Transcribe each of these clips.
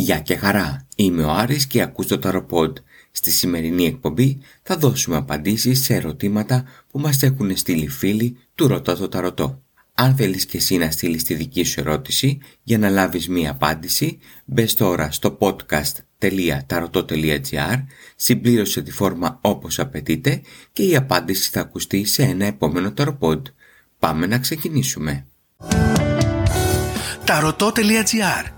Γεια και χαρά, είμαι ο Άρης και ακούς το Ταροποντ. Στη σημερινή εκπομπή θα δώσουμε απαντήσεις σε ερωτήματα που μας έχουν στείλει φίλοι του Ρωτά το Ταρωτό. Αν θέλεις και εσύ να στείλεις τη δική σου ερώτηση για να λάβεις μία απάντηση, μπες τώρα στο podcast.tarotot.gr, συμπλήρωσε τη φόρμα όπως απαιτείται και η απάντηση θα ακουστεί σε ένα επόμενο Ταροποντ. Πάμε να ξεκινήσουμε. Tarotot.gr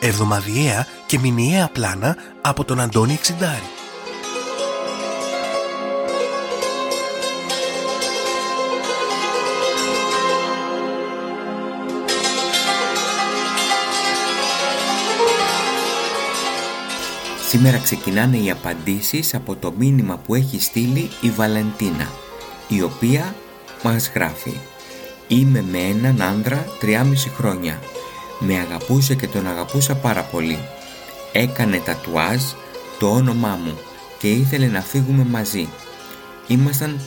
εβδομαδιαία και μηνιαία πλάνα από τον Αντώνη Εξιντάρη. Σήμερα ξεκινάνε οι απαντήσεις από το μήνυμα που έχει στείλει η Βαλεντίνα, η οποία μας γράφει «Είμαι με έναν άντρα 3,5 χρόνια με αγαπούσε και τον αγαπούσα πάρα πολύ. Έκανε τατουάζ το όνομά μου και ήθελε να φύγουμε μαζί. Ήμασταν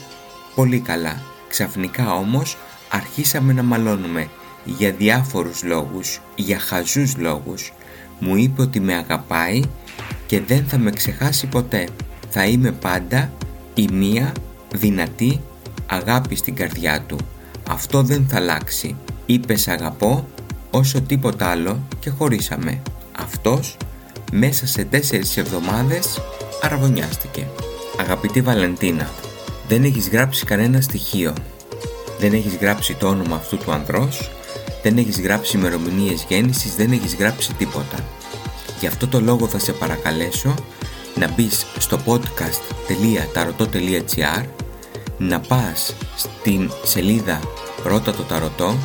πολύ καλά. Ξαφνικά όμως αρχίσαμε να μαλώνουμε για διάφορους λόγους, για χαζούς λόγους. Μου είπε ότι με αγαπάει και δεν θα με ξεχάσει ποτέ. Θα είμαι πάντα η μία δυνατή αγάπη στην καρδιά του. Αυτό δεν θα αλλάξει. Είπες αγαπώ όσο τίποτα άλλο και χωρίσαμε. Αυτός μέσα σε τέσσερις εβδομάδες αραβωνιάστηκε. Αγαπητή Βαλεντίνα, δεν έχεις γράψει κανένα στοιχείο. Δεν έχεις γράψει το όνομα αυτού του ανδρός, δεν έχεις γράψει ημερομηνίες γέννησης, δεν έχεις γράψει τίποτα. Γι' αυτό το λόγο θα σε παρακαλέσω να μπεις στο podcast.tarotot.gr να πας στην σελίδα Ρώτα το Ταρωτό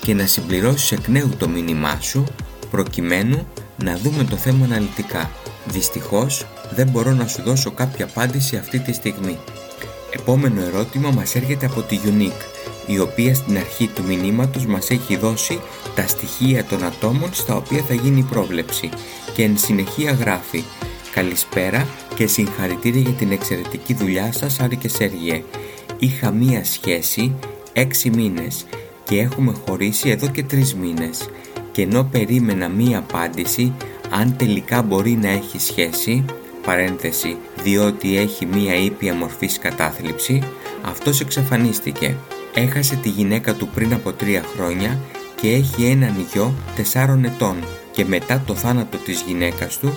και να συμπληρώσεις εκ νέου το μήνυμά σου προκειμένου να δούμε το θέμα αναλυτικά. Δυστυχώς δεν μπορώ να σου δώσω κάποια απάντηση αυτή τη στιγμή. Επόμενο ερώτημα μας έρχεται από τη Unique, η οποία στην αρχή του μηνύματος μας έχει δώσει τα στοιχεία των ατόμων στα οποία θα γίνει η πρόβλεψη και εν συνεχεία γράφει «Καλησπέρα και συγχαρητήρια για την εξαιρετική δουλειά σας Άρη και Σέργιε. Είχα μία σχέση 6 μήνες και έχουμε χωρίσει εδώ και τρεις μήνες. Και ενώ περίμενα μία απάντηση αν τελικά μπορεί να έχει σχέση παρένθεση διότι έχει μία ήπια μορφής κατάθλιψη αυτός εξαφανίστηκε. Έχασε τη γυναίκα του πριν από τρία χρόνια και έχει έναν γιο τεσσάρων ετών. Και μετά το θάνατο της γυναίκας του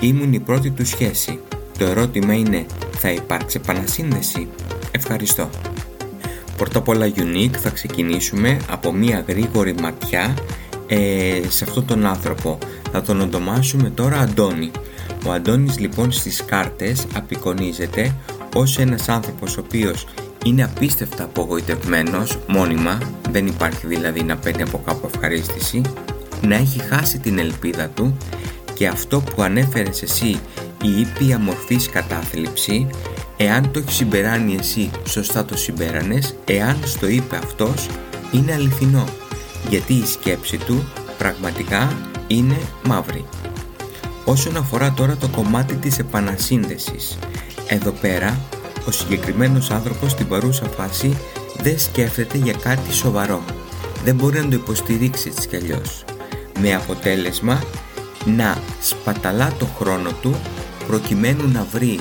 ήμουν η πρώτη του σχέση. Το ερώτημα είναι θα υπάρξει επανασύνδεση; Ευχαριστώ Πρώτα απ' όλα unique θα ξεκινήσουμε από μια γρήγορη ματιά ε, σε αυτόν τον άνθρωπο. Θα τον ονομάσουμε τώρα Αντώνη. Ο Αντώνης λοιπόν στις κάρτες απεικονίζεται ως ένας άνθρωπος ο οποίος είναι απίστευτα απογοητευμένος μόνιμα, δεν υπάρχει δηλαδή να παίρνει από κάπου ευχαρίστηση, να έχει χάσει την ελπίδα του και αυτό που ανέφερες εσύ η ήπια μορφής κατάθλιψη Εάν το έχεις συμπεράνει εσύ, σωστά το συμπέρανες, εάν στο είπε αυτός, είναι αληθινό, γιατί η σκέψη του πραγματικά είναι μαύρη. Όσον αφορά τώρα το κομμάτι της επανασύνδεσης, εδώ πέρα ο συγκεκριμένος άνθρωπος στην παρούσα φάση δεν σκέφτεται για κάτι σοβαρό. Δεν μπορεί να το υποστηρίξει έτσι κι αλλιώς. Με αποτέλεσμα να σπαταλά το χρόνο του προκειμένου να βρει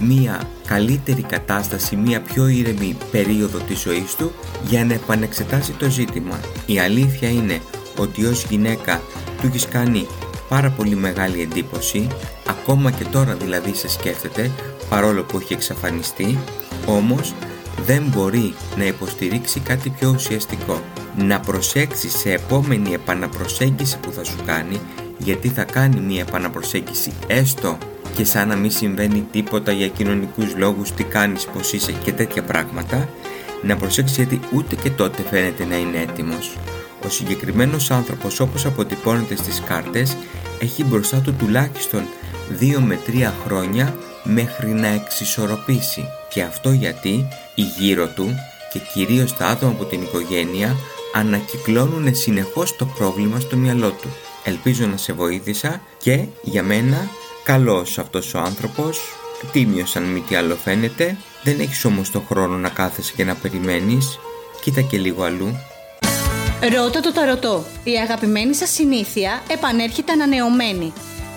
μία καλύτερη κατάσταση, μία πιο ήρεμη περίοδο της ζωής του για να επανεξετάσει το ζήτημα. Η αλήθεια είναι ότι ως γυναίκα του έχεις κάνει πάρα πολύ μεγάλη εντύπωση, ακόμα και τώρα δηλαδή σε σκέφτεται, παρόλο που έχει εξαφανιστεί, όμως δεν μπορεί να υποστηρίξει κάτι πιο ουσιαστικό. Να προσέξεις σε επόμενη επαναπροσέγγιση που θα σου κάνει, γιατί θα κάνει μία επαναπροσέγγιση έστω και σαν να μην συμβαίνει τίποτα για κοινωνικούς λόγους, τι κάνεις, πως είσαι και τέτοια πράγματα, να προσέξεις γιατί ούτε και τότε φαίνεται να είναι έτοιμος. Ο συγκεκριμένος άνθρωπος όπως αποτυπώνεται στις κάρτες έχει μπροστά του τουλάχιστον 2 με 3 χρόνια μέχρι να εξισορροπήσει και αυτό γιατί οι γύρω του και κυρίως τα άτομα από την οικογένεια ανακυκλώνουν συνεχώς το πρόβλημα στο μυαλό του. Ελπίζω να σε βοήθησα και για μένα καλός αυτός ο άνθρωπος, τίμιος αν μη τι άλλο φαίνεται, δεν έχεις όμως το χρόνο να κάθεσαι και να περιμένεις, κοίτα και λίγο αλλού. Ρώτα το ταρωτό. Η αγαπημένη σας συνήθεια επανέρχεται ανανεωμένη.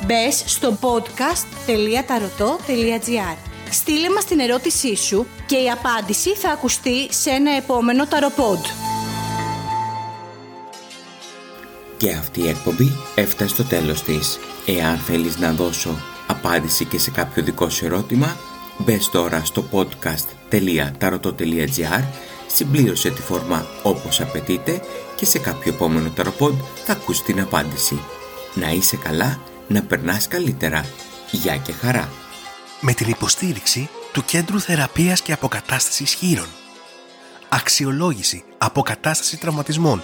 Μπες στο podcast.tarotot.gr Στείλε μας την ερώτησή σου και η απάντηση θα ακουστεί σε ένα επόμενο ταροπόντ. Και αυτή η εκπομπή έφτασε στο τέλος της. Εάν θέλεις να δώσω απάντηση και σε κάποιο δικό σου ερώτημα, μπες τώρα στο podcast.tarotot.gr συμπλήρωσε τη φόρμα όπως απαιτείται και σε κάποιο επόμενο ταροπόντ θα ακούσει την απάντηση. Να είσαι καλά, να περνάς καλύτερα. Γεια και χαρά! Με την υποστήριξη του Κέντρου Θεραπείας και Αποκατάστασης Χείρων. Αξιολόγηση, αποκατάσταση τραυματισμών,